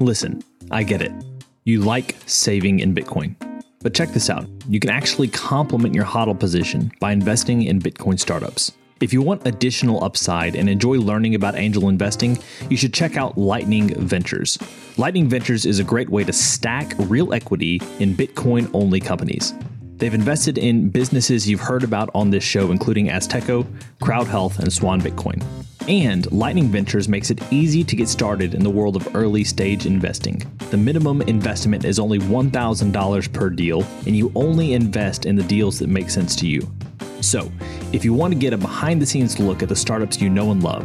Listen, I get it. You like saving in Bitcoin. But check this out you can actually complement your HODL position by investing in Bitcoin startups. If you want additional upside and enjoy learning about angel investing, you should check out Lightning Ventures. Lightning Ventures is a great way to stack real equity in Bitcoin only companies. They've invested in businesses you've heard about on this show, including Azteco, Crowd Health, and Swan Bitcoin. And Lightning Ventures makes it easy to get started in the world of early stage investing. The minimum investment is only $1,000 per deal, and you only invest in the deals that make sense to you. So, if you want to get a behind the scenes look at the startups you know and love,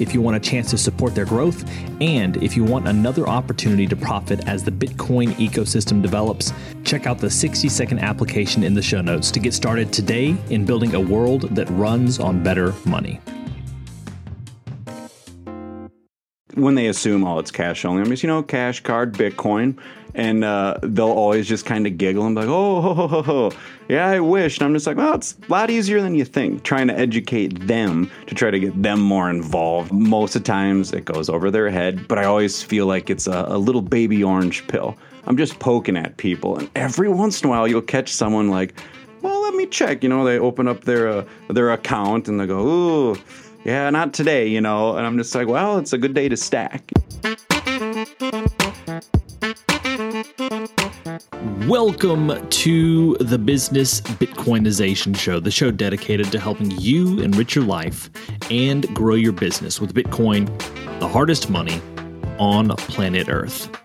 if you want a chance to support their growth, and if you want another opportunity to profit as the Bitcoin ecosystem develops, check out the 60 second application in the show notes to get started today in building a world that runs on better money. When they assume, oh, it's cash only. I mean, you know, cash card, Bitcoin, and uh, they'll always just kind of giggle and be like, oh, ho, ho, ho, ho. yeah, I wish. And I'm just like, well, it's a lot easier than you think. Trying to educate them to try to get them more involved. Most of the times it goes over their head, but I always feel like it's a, a little baby orange pill. I'm just poking at people, and every once in a while you'll catch someone like, well, let me check. You know, they open up their uh, their account and they go, ooh yeah, not today, you know. And I'm just like, well, it's a good day to stack. Welcome to the Business Bitcoinization Show, the show dedicated to helping you enrich your life and grow your business with Bitcoin, the hardest money on planet Earth.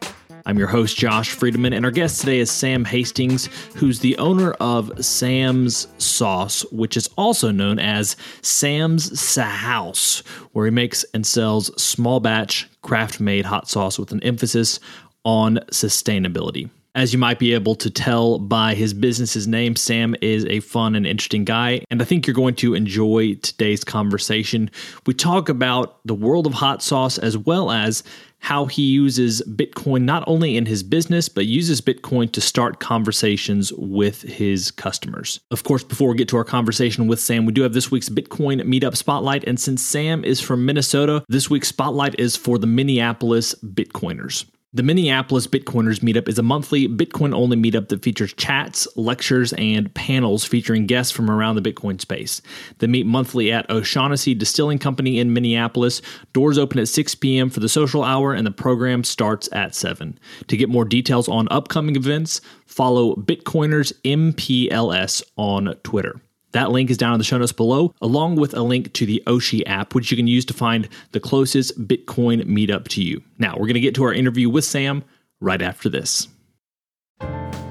I'm your host, Josh Friedeman, and our guest today is Sam Hastings, who's the owner of Sam's Sauce, which is also known as Sam's House, where he makes and sells small batch, craft made hot sauce with an emphasis on sustainability. As you might be able to tell by his business's name, Sam is a fun and interesting guy, and I think you're going to enjoy today's conversation. We talk about the world of hot sauce as well as how he uses Bitcoin not only in his business, but uses Bitcoin to start conversations with his customers. Of course, before we get to our conversation with Sam, we do have this week's Bitcoin Meetup Spotlight. And since Sam is from Minnesota, this week's Spotlight is for the Minneapolis Bitcoiners. The Minneapolis Bitcoiners Meetup is a monthly Bitcoin only meetup that features chats, lectures, and panels featuring guests from around the Bitcoin space. They meet monthly at O'Shaughnessy Distilling Company in Minneapolis. Doors open at 6 p.m. for the social hour, and the program starts at 7. To get more details on upcoming events, follow Bitcoiners MPLS on Twitter. That link is down in the show notes below, along with a link to the Oshi app, which you can use to find the closest Bitcoin meetup to you. Now, we're going to get to our interview with Sam right after this.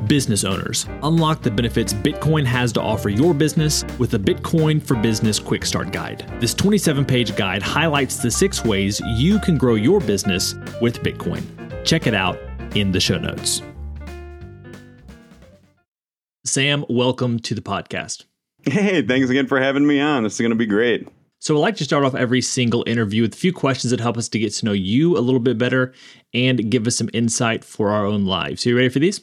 Business owners, unlock the benefits Bitcoin has to offer your business with the Bitcoin for Business Quick Start Guide. This 27 page guide highlights the six ways you can grow your business with Bitcoin. Check it out in the show notes. Sam, welcome to the podcast. Hey, thanks again for having me on. This is going to be great. So, I like to start off every single interview with a few questions that help us to get to know you a little bit better and give us some insight for our own lives. So, you ready for these?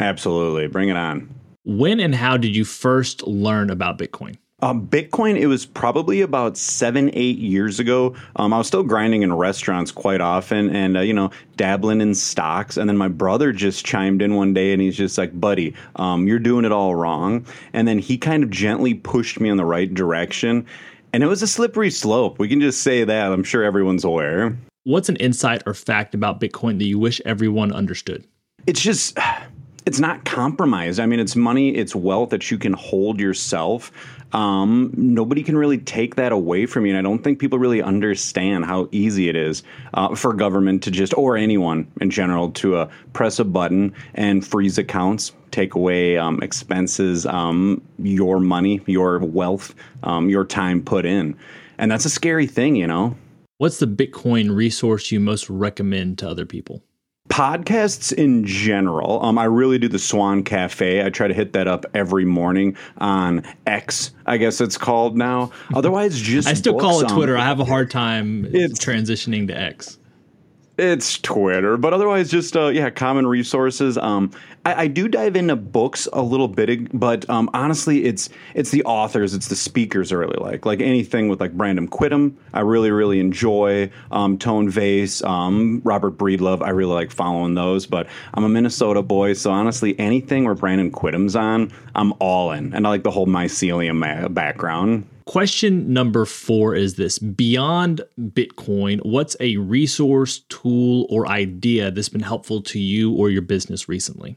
Absolutely. Bring it on. When and how did you first learn about Bitcoin? Um, Bitcoin, it was probably about seven, eight years ago. Um, I was still grinding in restaurants quite often and, uh, you know, dabbling in stocks. And then my brother just chimed in one day and he's just like, buddy, um, you're doing it all wrong. And then he kind of gently pushed me in the right direction. And it was a slippery slope. We can just say that. I'm sure everyone's aware. What's an insight or fact about Bitcoin that you wish everyone understood? It's just it's not compromised. I mean, it's money, it's wealth that you can hold yourself. Um, nobody can really take that away from you. And I don't think people really understand how easy it is uh, for government to just, or anyone in general, to uh, press a button and freeze accounts, take away um, expenses, um, your money, your wealth, um, your time put in. And that's a scary thing, you know? What's the Bitcoin resource you most recommend to other people? Podcasts in general um, i really do the swan cafe. I try to hit that up every morning on x i guess it's called now. Otherwise just i still call it twitter. Um, i have a hard time it's transitioning to x. It's Twitter, but otherwise, just uh, yeah, common resources. Um, I, I, do dive into books a little bit, but um, honestly, it's it's the authors, it's the speakers I really like. Like anything with like Brandon Quittem, I really really enjoy. Um, Tone Vays, um, Robert Breedlove, I really like following those. But I'm a Minnesota boy, so honestly, anything where Brandon Quittem's on, I'm all in, and I like the whole mycelium background. Question number four is this Beyond Bitcoin, what's a resource, tool, or idea that's been helpful to you or your business recently?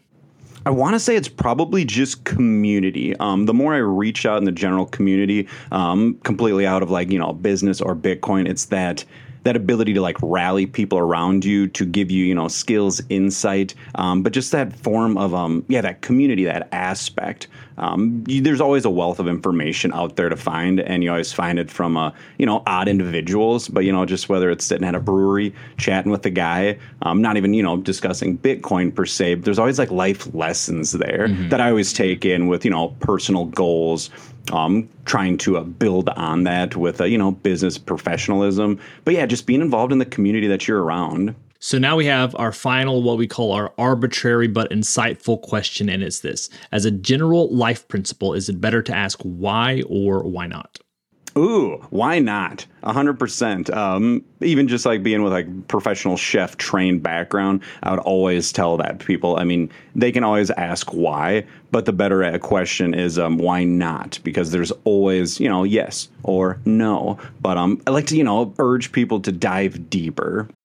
I want to say it's probably just community. Um, the more I reach out in the general community, um, completely out of like, you know, business or Bitcoin, it's that that ability to like rally people around you to give you you know skills insight um, but just that form of um, yeah that community that aspect um, you, there's always a wealth of information out there to find and you always find it from uh, you know odd individuals but you know just whether it's sitting at a brewery chatting with a guy um, not even you know discussing bitcoin per se but there's always like life lessons there mm-hmm. that i always take in with you know personal goals um, trying to uh, build on that with uh, you know business professionalism. But yeah, just being involved in the community that you're around. So now we have our final, what we call our arbitrary but insightful question, and it's this: As a general life principle, is it better to ask why or why not? Ooh, why not? A hundred percent. Um, even just like being with like professional chef trained background, I would always tell that people. I mean, they can always ask why, but the better question is um, why not? Because there's always you know yes or no. But um, I like to you know urge people to dive deeper.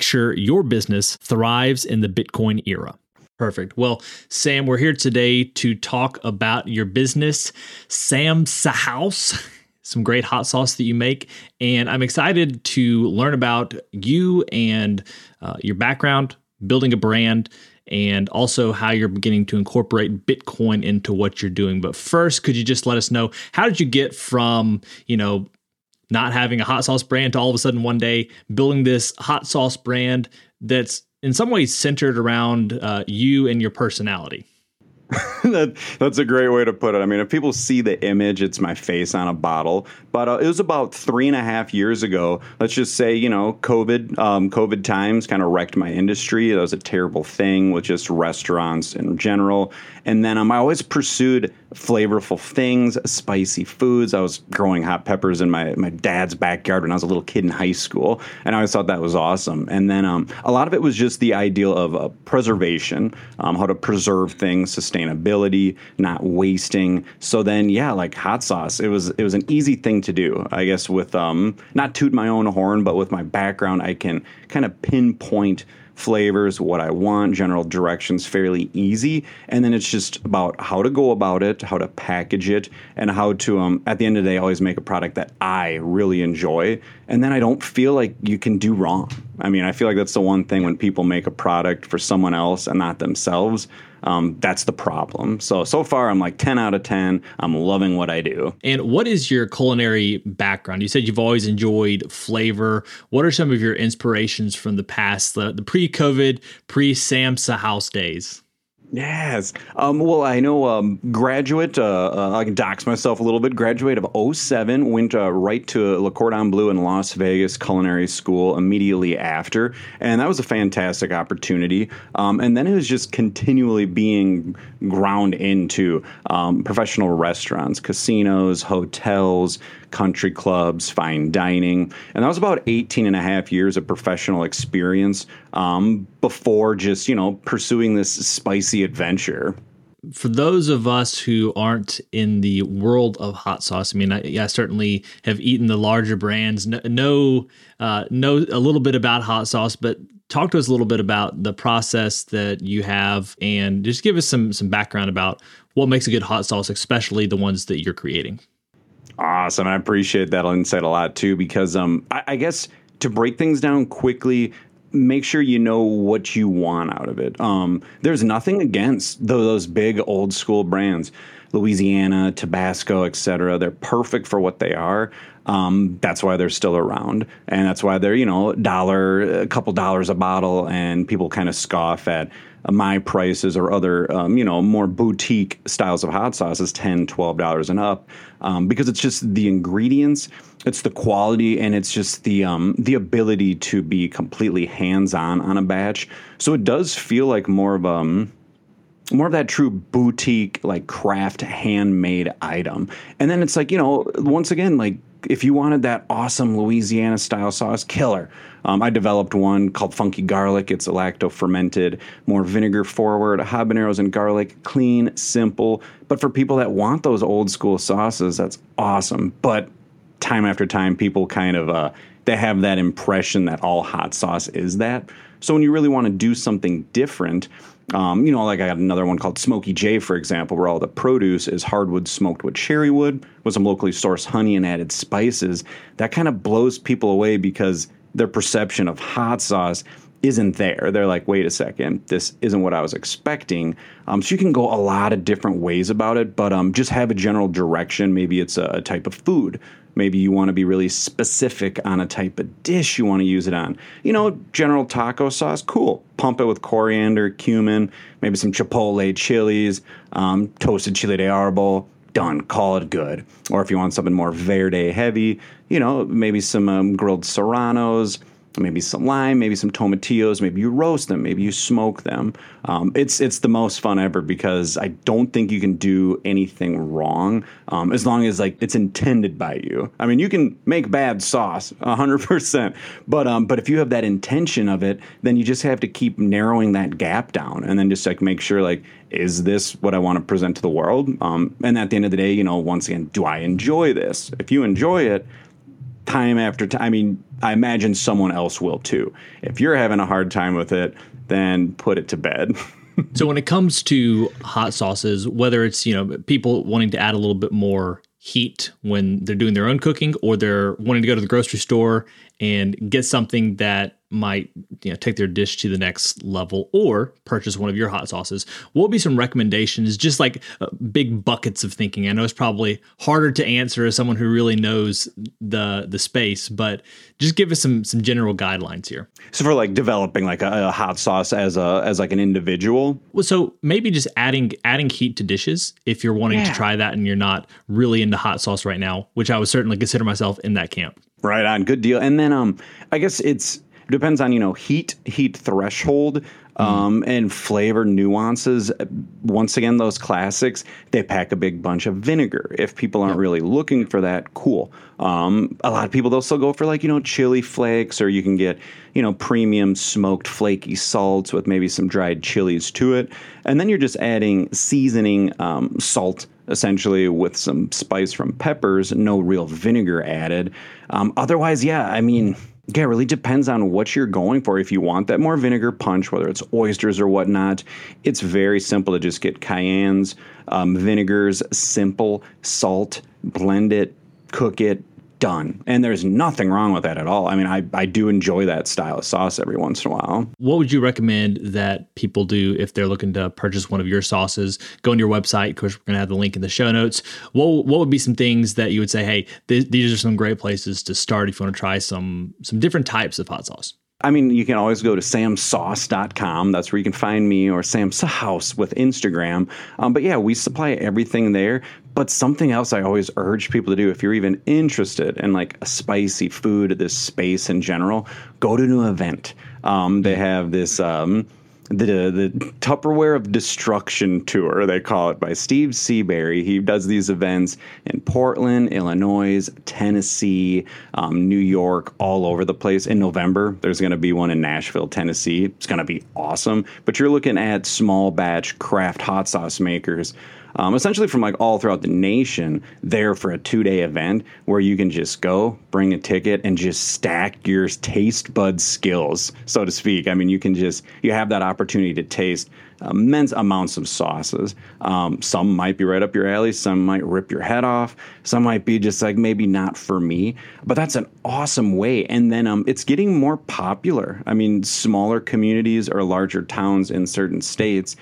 make sure your business thrives in the Bitcoin era. Perfect. Well, Sam, we're here today to talk about your business, Sam's Sa'house. Some great hot sauce that you make. And I'm excited to learn about you and uh, your background, building a brand, and also how you're beginning to incorporate Bitcoin into what you're doing. But first, could you just let us know how did you get from, you know, not having a hot sauce brand to all of a sudden one day building this hot sauce brand that's in some ways centered around uh, you and your personality. that, that's a great way to put it. I mean, if people see the image, it's my face on a bottle. But uh, it was about three and a half years ago. Let's just say, you know, COVID, um, COVID times kind of wrecked my industry. That was a terrible thing with just restaurants in general. And then um, I always pursued flavorful things, spicy foods. I was growing hot peppers in my, my dad's backyard when I was a little kid in high school, and I always thought that was awesome. And then um, a lot of it was just the ideal of uh, preservation, um, how to preserve things, sustainability, not wasting. So then, yeah, like hot sauce, it was it was an easy thing to do. I guess with um, not toot my own horn, but with my background, I can kind of pinpoint flavors, what I want, general directions fairly easy. And then it's just about how to go about it, how to package it, and how to, um, at the end of the day, always make a product that I really enjoy. And then I don't feel like you can do wrong. I mean, I feel like that's the one thing when people make a product for someone else and not themselves. Um, that's the problem. So so far, I'm like 10 out of 10. I'm loving what I do. And what is your culinary background? You said you've always enjoyed flavor. What are some of your inspirations from the past, the, the pre-COVID, pre-Sam's Sa'house days? Yes. Um, well, I know um, graduate, uh, uh, I can dox myself a little bit. Graduate of 07, went uh, right to Le Cordon Bleu in Las Vegas Culinary School immediately after. And that was a fantastic opportunity. Um, and then it was just continually being ground into um, professional restaurants, casinos, hotels, country clubs, fine dining. And that was about 18 and a half years of professional experience um, before just, you know, pursuing this spicy adventure for those of us who aren't in the world of hot sauce, I mean, I, I certainly have eaten the larger brands, know uh, know a little bit about hot sauce, but talk to us a little bit about the process that you have, and just give us some some background about what makes a good hot sauce, especially the ones that you're creating. Awesome. I appreciate that insight a lot too, because um, I, I guess to break things down quickly, make sure you know what you want out of it. Um, there's nothing against those big old school brands, Louisiana, Tabasco, etc. They're perfect for what they are. Um, that's why they're still around, and that's why they're you know dollar, a couple dollars a bottle, and people kind of scoff at my prices or other um, you know more boutique styles of hot sauces 10 12 dollars and up um, because it's just the ingredients it's the quality and it's just the um, the ability to be completely hands on on a batch. So it does feel like more of um more of that true boutique like craft handmade item. And then it's like you know once again like if you wanted that awesome Louisiana style sauce, killer. Um, I developed one called Funky Garlic. It's a lacto fermented, more vinegar forward, habaneros and garlic, clean, simple. But for people that want those old school sauces, that's awesome. But time after time, people kind of uh, they have that impression that all hot sauce is that. So when you really want to do something different, um, you know, like I got another one called Smoky J, for example, where all the produce is hardwood smoked with cherry wood with some locally sourced honey and added spices. That kind of blows people away because their perception of hot sauce isn't there. They're like, wait a second, this isn't what I was expecting. Um, so you can go a lot of different ways about it, but um, just have a general direction. Maybe it's a, a type of food. Maybe you want to be really specific on a type of dish you want to use it on. You know, general taco sauce, cool. Pump it with coriander, cumin, maybe some chipotle chilies, um, toasted chile de árbol. Done. Call it good. Or if you want something more verde heavy, you know, maybe some um, grilled serranos, maybe some lime, maybe some tomatillos. Maybe you roast them, maybe you smoke them. Um, it's it's the most fun ever because I don't think you can do anything wrong um, as long as like it's intended by you. I mean, you can make bad sauce, hundred percent, but um, but if you have that intention of it, then you just have to keep narrowing that gap down, and then just like make sure like is this what I want to present to the world? Um, and at the end of the day, you know, once again, do I enjoy this? If you enjoy it, time after time. I mean, I imagine someone else will too. If you're having a hard time with it, then put it to bed. so when it comes to hot sauces, whether it's, you know, people wanting to add a little bit more heat when they're doing their own cooking or they're wanting to go to the grocery store and get something that might you know take their dish to the next level or purchase one of your hot sauces. What would be some recommendations? Just like uh, big buckets of thinking. I know it's probably harder to answer as someone who really knows the the space but just give us some some general guidelines here. So for like developing like a, a hot sauce as a as like an individual? Well so maybe just adding adding heat to dishes if you're wanting yeah. to try that and you're not really into hot sauce right now which i would certainly consider myself in that camp. Right on. Good deal. And then um i guess it's depends on you know heat heat threshold mm-hmm. um, and flavor nuances. Once again, those classics they pack a big bunch of vinegar. If people aren't really looking for that, cool. Um, a lot of people they'll still go for like you know chili flakes, or you can get you know premium smoked flaky salts with maybe some dried chilies to it, and then you're just adding seasoning um, salt essentially with some spice from peppers, no real vinegar added. Um, otherwise, yeah, I mean yeah, it really depends on what you're going for. If you want that more vinegar punch, whether it's oysters or whatnot, it's very simple to just get cayennes, um, vinegars, simple, salt, blend it, cook it, done. And there's nothing wrong with that at all. I mean, I, I do enjoy that style of sauce every once in a while. What would you recommend that people do if they're looking to purchase one of your sauces? Go on your website. Of course, we're going to have the link in the show notes. What, what would be some things that you would say, hey, th- these are some great places to start if you want to try some some different types of hot sauce? I mean, you can always go to samsauce.com. That's where you can find me or Sam's Sa'house with Instagram. Um, but yeah, we supply everything there. But something else I always urge people to do if you're even interested in like a spicy food, this space in general, go to an event. Um, they have this. Um, the the Tupperware of Destruction tour they call it by Steve Seabury. He does these events in Portland, Illinois, Tennessee, um, New York, all over the place. In November, there's going to be one in Nashville, Tennessee. It's going to be awesome. But you're looking at small batch craft hot sauce makers um, essentially from like all throughout the nation there for a two day event where you can just go, bring a ticket, and just stack your taste bud skills, so to speak. I mean, you can just, you have that opportunity to taste immense amounts of sauces. Um, some might be right up your alley, some might rip your head off, some might be just like maybe not for me, but that's an awesome way. And then um, it's getting more popular. I mean, smaller communities or larger towns in certain states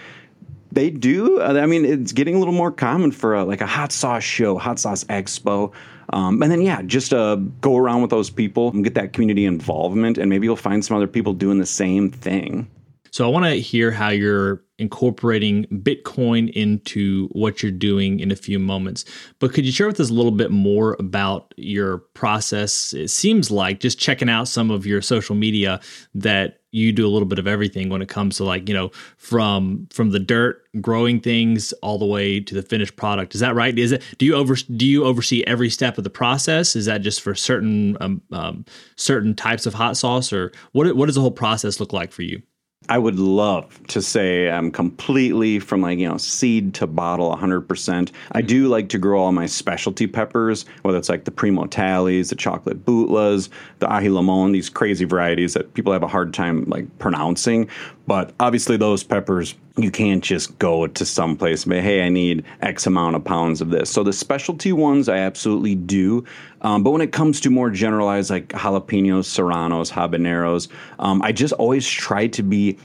they do. I mean, it's getting a little more common for a, like a hot sauce show, hot sauce expo. Um, and then, yeah, just uh, go around with those people and get that community involvement, and maybe you'll find some other people doing the same thing. So, I want to hear how you're incorporating Bitcoin into what you're doing in a few moments. But could you share with us a little bit more about your process? It seems like just checking out some of your social media that you do a little bit of everything when it comes to like, you know, from from the dirt growing things all the way to the finished product. Is that right? Is it do you over do you oversee every step of the process? Is that just for certain um, um, certain types of hot sauce or what what does the whole process look like for you? I would love to say I'm completely from like, you know, seed to bottle 100%. I do like to grow all my specialty peppers, whether it's like the Primotalii, the chocolate Bhutlahs, the aji limon, these crazy varieties that people have a hard time like pronouncing. But obviously, those peppers, you can't just go to some place and say, hey, I need X amount of pounds of this. So the specialty ones, I absolutely do. Um, but when it comes to more generalized, like jalapenos, serranos, habaneros, um, I just always try to be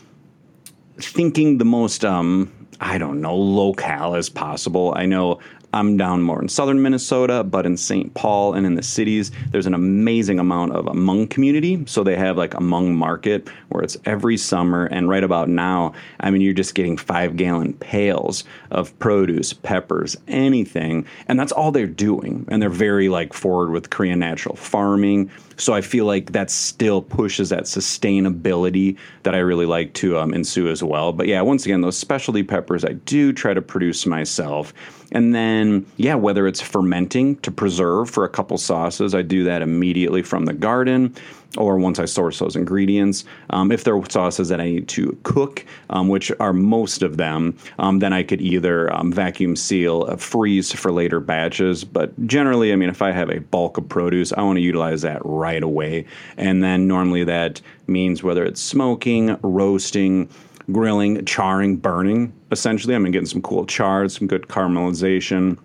thinking the most um, I don't know, locale as possible. I know I'm down more in southern Minnesota, but in St. Paul and in the cities, there's an amazing amount of a Hmong community. So they have like a Hmong market where it's every summer. And right about now, I mean, you're just getting five gallon pails of produce, peppers, anything. And that's all they're doing. And they're very like forward with Korean natural farming. So I feel like that still pushes that sustainability that I really like to um, ensue as well. But yeah, once again, those specialty peppers I do try to produce myself. And then, yeah, whether it's fermenting to preserve for a couple sauces, I do that immediately from the garden or once I source those ingredients. Um, if there are sauces that I need to cook, um, which are most of them, um, then I could either um, vacuum seal, uh, freeze for later batches. But generally, I mean, if I have a bulk of produce, I want to utilize that right away. And then normally that means whether it's smoking, roasting, grilling, charring, burning. Essentially, I'm getting some cool chars, some good caramelization.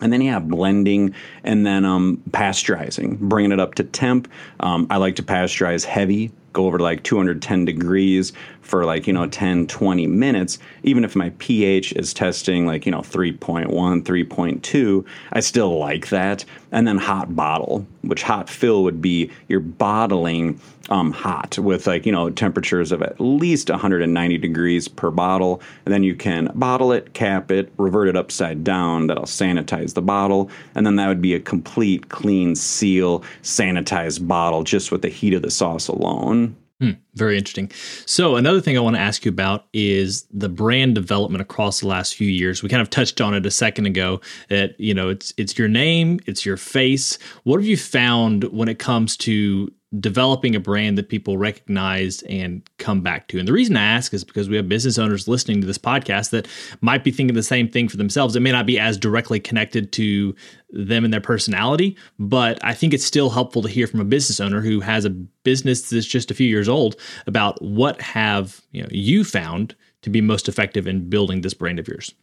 And then you have blending and then um, pasteurizing, bringing it up to temp. Um, I like to pasteurize heavy go over to like 210 degrees for like, you know, 10, 20 minutes, even if my pH is testing like, you know, 3.1, 3.2, I still like that. And then hot bottle, which hot fill would be you're bottling um, hot with like, you know, temperatures of at least 190 degrees per bottle. And then you can bottle it, cap it, revert it upside down. That'll sanitize the bottle. And then that would be a complete, clean seal, sanitized bottle just with the heat of the sauce alone. Hmm, very interesting. So, another thing I want to ask you about is the brand development across the last few years. We kind of touched on it a second ago. That you know, it's it's your name, it's your face. What have you found when it comes to developing a brand that people recognize and come back to. And the reason I ask is because we have business owners listening to this podcast that might be thinking the same thing for themselves. It may not be as directly connected to them and their personality, but I think it's still helpful to hear from a business owner who has a business that's just a few years old about what have you know you found to be most effective in building this brand of yours.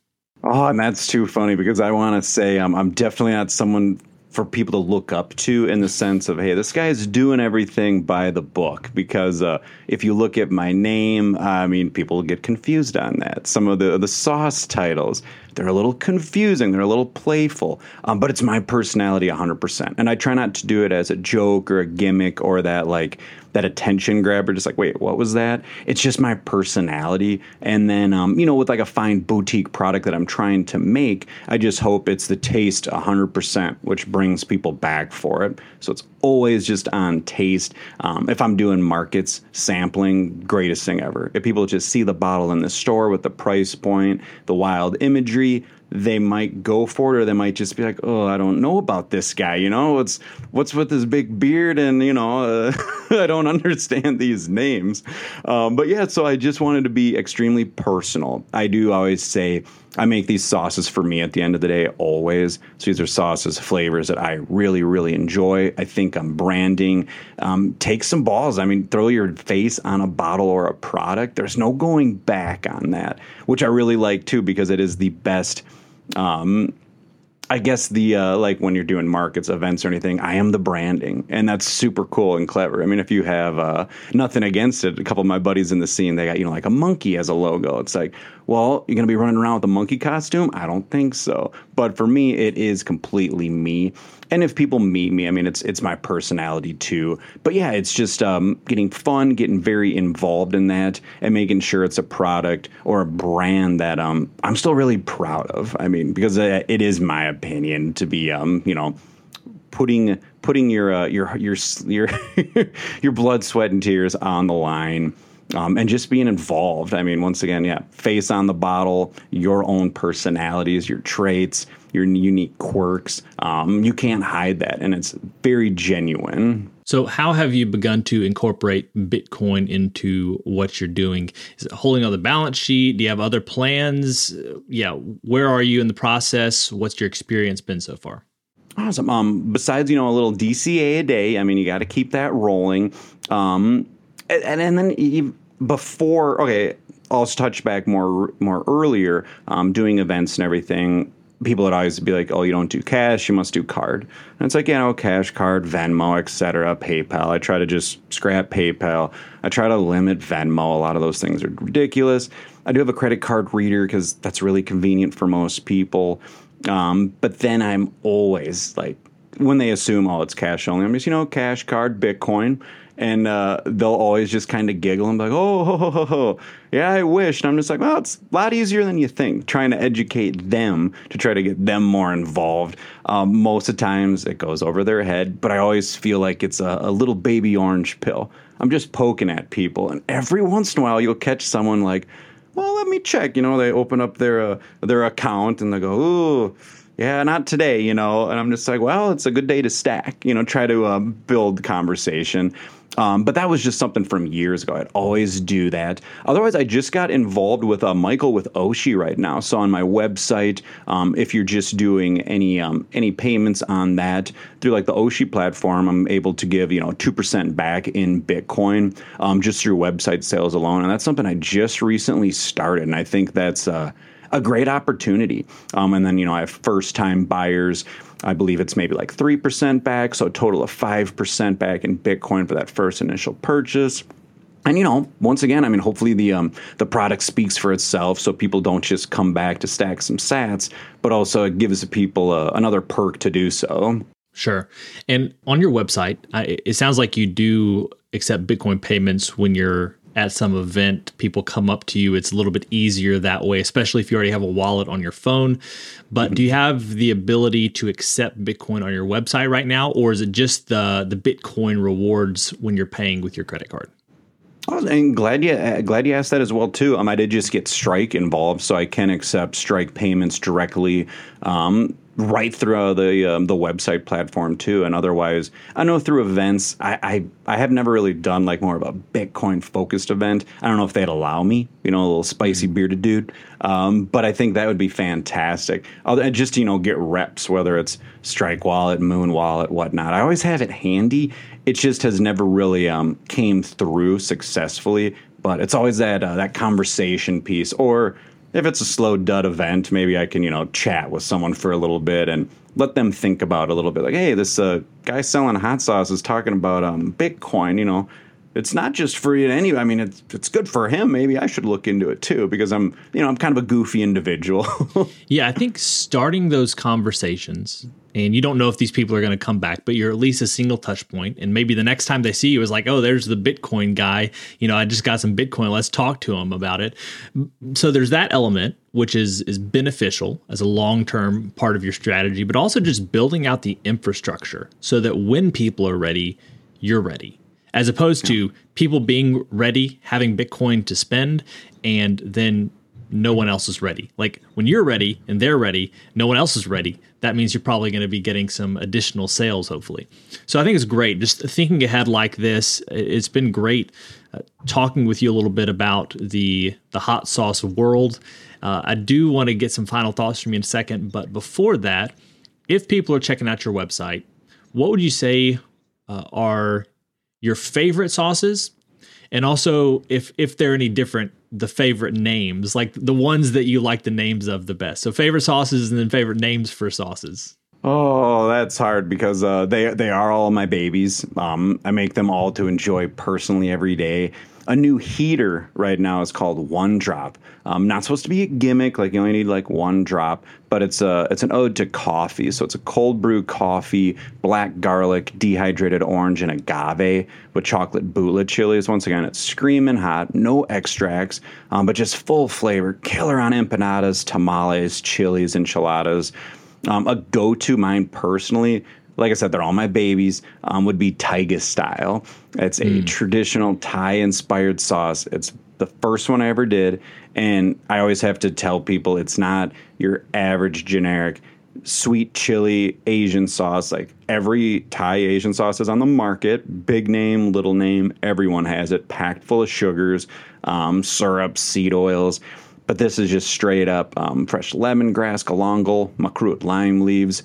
Oh, and that's too funny because I want to say um, I'm definitely not someone for people to look up to in the sense of hey this guy is doing everything by the book because uh, if you look at my name i mean people get confused on that. Some of the the sauce titles they're a little confusing they're a little playful um, but it's my personality 100% and i try not to do it as a joke or a gimmick or that like that attention grabber just like wait what was that? It's just my personality. And then um, you know with like a fine boutique product that i'm trying to make i just hope it's the taste 100% which brings people back for it. So it's always just on taste. Um, if i'm doing markets sampling greatest thing ever. If people just see the bottle in the store with the price point the wild imagery they might go for it or they might just be like oh i don't know about this guy you know? What's what's with this big beard and you know uh, i don't understand these names. Um, but yeah so i just wanted to be extremely personal. I do always say i make these sauces for me at the end of the day always. So these are sauces flavors that i really really enjoy. I think i'm branding. Um, take some balls. I mean throw your face on a bottle or a product. There's no going back on that which i really like too because it is the best um, I guess the uh, like when you're doing markets, events, or anything, I am the branding, and that's super cool and clever. I mean, if you have uh, nothing against it, a couple of my buddies in the scene, they got you know like a monkey as a logo. It's like, well, you're gonna be running around with a monkey costume? I don't think so. But for me, it is completely me. And if people meet me, I mean, it's it's my personality too. But yeah, it's just um, getting fun, getting very involved in that, and making sure it's a product or a brand that um, I'm still really proud of. I mean, because it is my opinion to be, um, you know, putting putting your uh, your your your your blood, sweat, and tears on the line. Um, and just being involved. I mean, once again, yeah, face on the bottle, your own personalities, your traits, your unique quirks. Um, you can't hide that, and it's very genuine. So, how have you begun to incorporate Bitcoin into what you're doing? Is it holding on the balance sheet? Do you have other plans? Yeah, where are you in the process? What's your experience been so far? Awesome. Um, besides, you know, a little DCA a day. I mean, you got to keep that rolling. Um, and, and then before, okay, I'll touch back more more earlier, um, doing events and everything people would always be like, "Oh, you don't do cash, you must do card." And it's like, you know, cash card, Venmo, etc., PayPal. I try to just scrap PayPal. I try to limit Venmo. A lot of those things are ridiculous. I do have a credit card reader because that's really convenient for most people. Um, but then I'm always like, when they assume, oh, it's cash only, I'm just, you know, cash card, Bitcoin and uh, they'll always just kind of giggle and be like, oh, ho, ho, ho, yeah, I wish. And I'm just like, well, it's a lot easier than you think. Trying to educate them to try to get them more involved. Um, most of the times it goes over their head, but I always feel like it's a, a little baby orange pill. I'm just poking at people, and every once in a while you'll catch someone like, well, let me check. You know, they open up their uh, their account and they go, ooh yeah, not today, you know. And I'm just like, well, it's a good day to stack, you know, try to uh, build conversation. Um, but that was just something from years ago. I'd always do that. Otherwise, I just got involved with uh, Michael with Oshi right now. So on my website, um, if you're just doing any um, any payments on that through like the Oshi platform, I'm able to give you know two percent back in Bitcoin um, just through website sales alone, and that's something I just recently started, and I think that's. Uh, a great opportunity. Um, and then, you know, I have first time buyers. I believe it's maybe like 3% back, so a total of 5% back in Bitcoin for that first initial purchase. And you know, once again, I mean, hopefully the um, the product speaks for itself, so people don't just come back to stack some Sats, but also it gives people uh, another perk to do so. Sure. And on your website, it sounds like you do accept Bitcoin payments when you're at some event, people come up to you, it's a little bit easier that way, especially if you already have a wallet on your phone. But mm-hmm. do you have the ability to accept Bitcoin on your website right now, or is it just the the Bitcoin rewards when you're paying with your credit card? And glad you uh, glad you asked that as well too. Um, I did just get Strike involved, so I can accept Strike payments directly. Um, right through the um, the website platform too. And otherwise, I know through events, I, I, I have never really done like more of a Bitcoin focused event. I don't know if they'd allow me, you know, a little spicy mm-hmm. bearded dude. Um, but I think that would be fantastic. I'll just you know get reps, whether it's Strike Wallet, Muun Wallet, whatnot. I always have it handy. It just has never really um, came through successfully. But it's always that uh, that conversation piece or if it's a slow dud event, maybe I can, you know, chat with someone for a little bit and let them think about a little bit. Like, hey, this uh, guy selling hot sauce is talking about um, Bitcoin. You know, it's not just free to any. I mean, it's it's good for him. Maybe I should look into it too because I'm, you know, I'm kind of a goofy individual. yeah, I think starting those conversations and you don't know if these people are going to come back, but you're at least a single touch. And maybe the next time they see you is like, oh, there's the Bitcoin guy. You know, I just got some Bitcoin. Let's talk to him about it. So there's that element, which is is beneficial as a long term part of your strategy, but also just building out the infrastructure so that when people are ready, you're ready. As opposed to people being ready, having Bitcoin to spend, and then no one else is ready. Like when you're ready and they're ready, no one else is ready. That means you're probably going to be getting some additional sales, hopefully. So I think it's great. Just thinking ahead like this, it's been great uh, talking with you a little bit about the the hot sauce world. Uh, I do want to get some final thoughts from you in a second, but before that, if people are checking out your website, what would you say uh, are your favorite sauces and also if if they're any different the favorite names like the ones that you like the names of the best. So favorite sauces and then favorite names for sauces. Oh that's hard because uh, they they are all my babies. Um, i make them all to enjoy personally every day a new heater right now is called One Drop. Um, not supposed to be a gimmick, like you only need like one drop, but it's a it's an ode to coffee. So it's a cold brew coffee, black garlic, dehydrated orange, and agave with chocolate Bhutlah chilies. Once again, it's screaming hot, no extracts, um, but just full flavor. Killer on empanadas, tamales, chilies, enchiladas. Um, a go to mine personally like I said, they're all my babies, um, would be Taiga style. It's a mm. traditional Thai inspired sauce. It's the first one I ever did. And I always have to tell people it's not your average generic sweet chili Asian sauce. Like every Thai Asian sauce is on the market, big name, little name, everyone has it, packed full of sugars, um, syrups, seed oils. But this is just straight up um, fresh lemongrass, galangal, makrut lime leaves.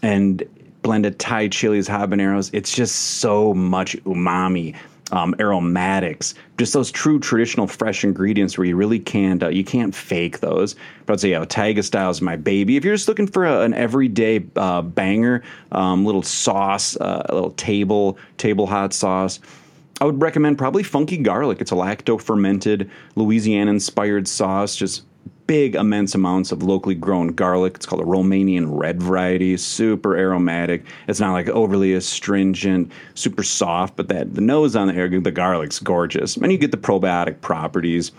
And blended Thai chilies, habaneros. It's just so much umami, um, aromatics, just those true traditional fresh ingredients where you really can't uh, you can't fake those. But I'd say yeah, Taiga style is my baby. If you're just looking for a, an everyday uh, banger, um, little sauce, uh, a little table table hot sauce. I would recommend probably Funky Garlic. It's a lacto fermented Louisiana inspired sauce, just big, immense amounts of locally grown garlic. It's called a Romanian red variety, super aromatic. It's not like overly astringent, super soft, but that the nose on the air, the garlic's gorgeous. And you get the probiotic properties.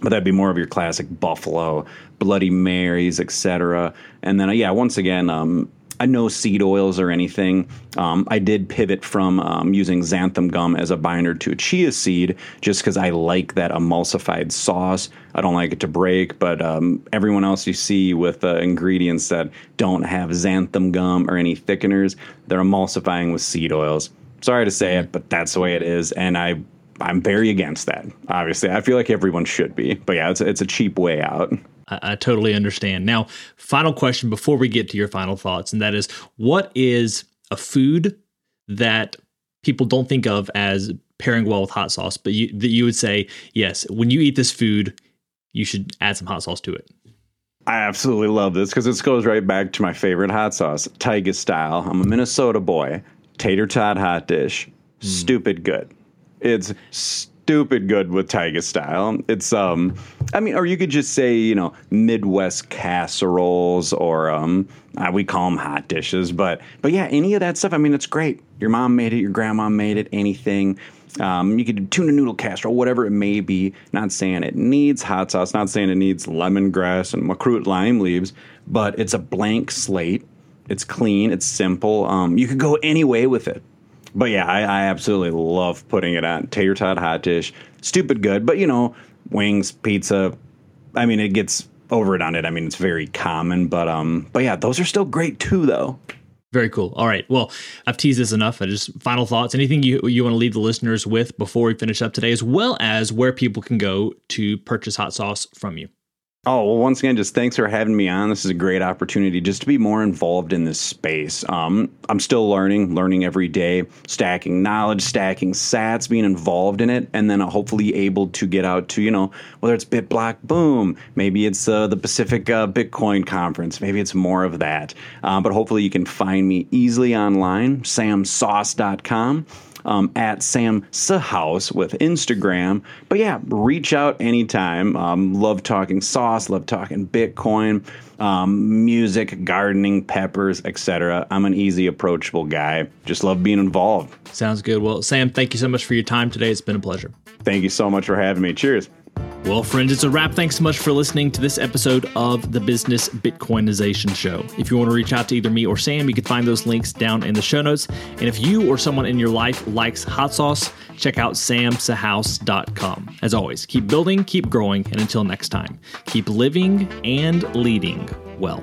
But that'd be more of your classic buffalo, Bloody Marys, etc. And then, uh, yeah, once again, um, I no seed oils or anything. Um, I did pivot from um, using xanthan gum as a binder to a chia seed just because I like that emulsified sauce. I don't like it to break, but um, everyone else you see with uh, ingredients that don't have xanthan gum or any thickeners, they're emulsifying with seed oils. Sorry to say it, but that's the way it is, and I I'm very against that. Obviously, I feel like everyone should be, but yeah, it's it's a cheap way out. I, I totally understand. Now, final question before we get to your final thoughts, and that is what is a food that people don't think of as pairing well with hot sauce, but you, that you would say, yes, when you eat this food, you should add some hot sauce to it? I absolutely love this because this goes right back to my favorite hot sauce, Taiga style. I'm a Minnesota boy. Tater tot hot dish. Mm. Stupid good. It's stupid good with Taiga style. It's um, I mean, or you could just say you know Midwest casseroles or um, uh, we call them hot dishes, but but yeah, any of that stuff. I mean, it's great. Your mom made it, your grandma made it, anything. Um, you could do tuna noodle casserole, whatever it may be. Not saying it needs hot sauce, not saying it needs lemongrass and makrut lime leaves, but it's a blank slate. It's clean, it's simple. Um, you could go any way with it. But yeah, I, I absolutely love putting it on tater tot hot dish. Stupid good, but you know, wings, pizza. I mean, it gets over it on it. I mean, it's very common, but um, but yeah, those are still great too, though. Very cool. All right. Well, I've teased this enough. I just final thoughts. Anything you you want to leave the listeners with before we finish up today, as well as where people can go to purchase hot sauce from you. Oh, well, once again, just thanks for having me on. This is a great opportunity just to be more involved in this space. Um, I'm still learning, learning every day, stacking knowledge, stacking sats, being involved in it, and then hopefully able to get out to, you know, whether it's BitBlock Boom, maybe it's uh, the Pacific uh, Bitcoin Conference, maybe it's more of that. Uh, but hopefully you can find me easily online, samsauce.com um, at Sam Sahouse with Instagram. But yeah, reach out anytime. Um, love talking sauce, love talking Bitcoin, um, music, gardening, peppers, etc. I'm an easy, approachable guy. Just love being involved. Sounds good. Well, Sam, thank you so much for your time today. It's been a pleasure. Thank you so much for having me. Cheers. Well, friends, it's a wrap. Thanks so much for listening to this episode of the Business Bitcoinization Show. If you want to reach out to either me or Sam, you can find those links down in the show notes. And if you or someone in your life likes hot sauce, check out samsahouse.com. As always, keep building, keep growing, and until next time, keep living and leading well.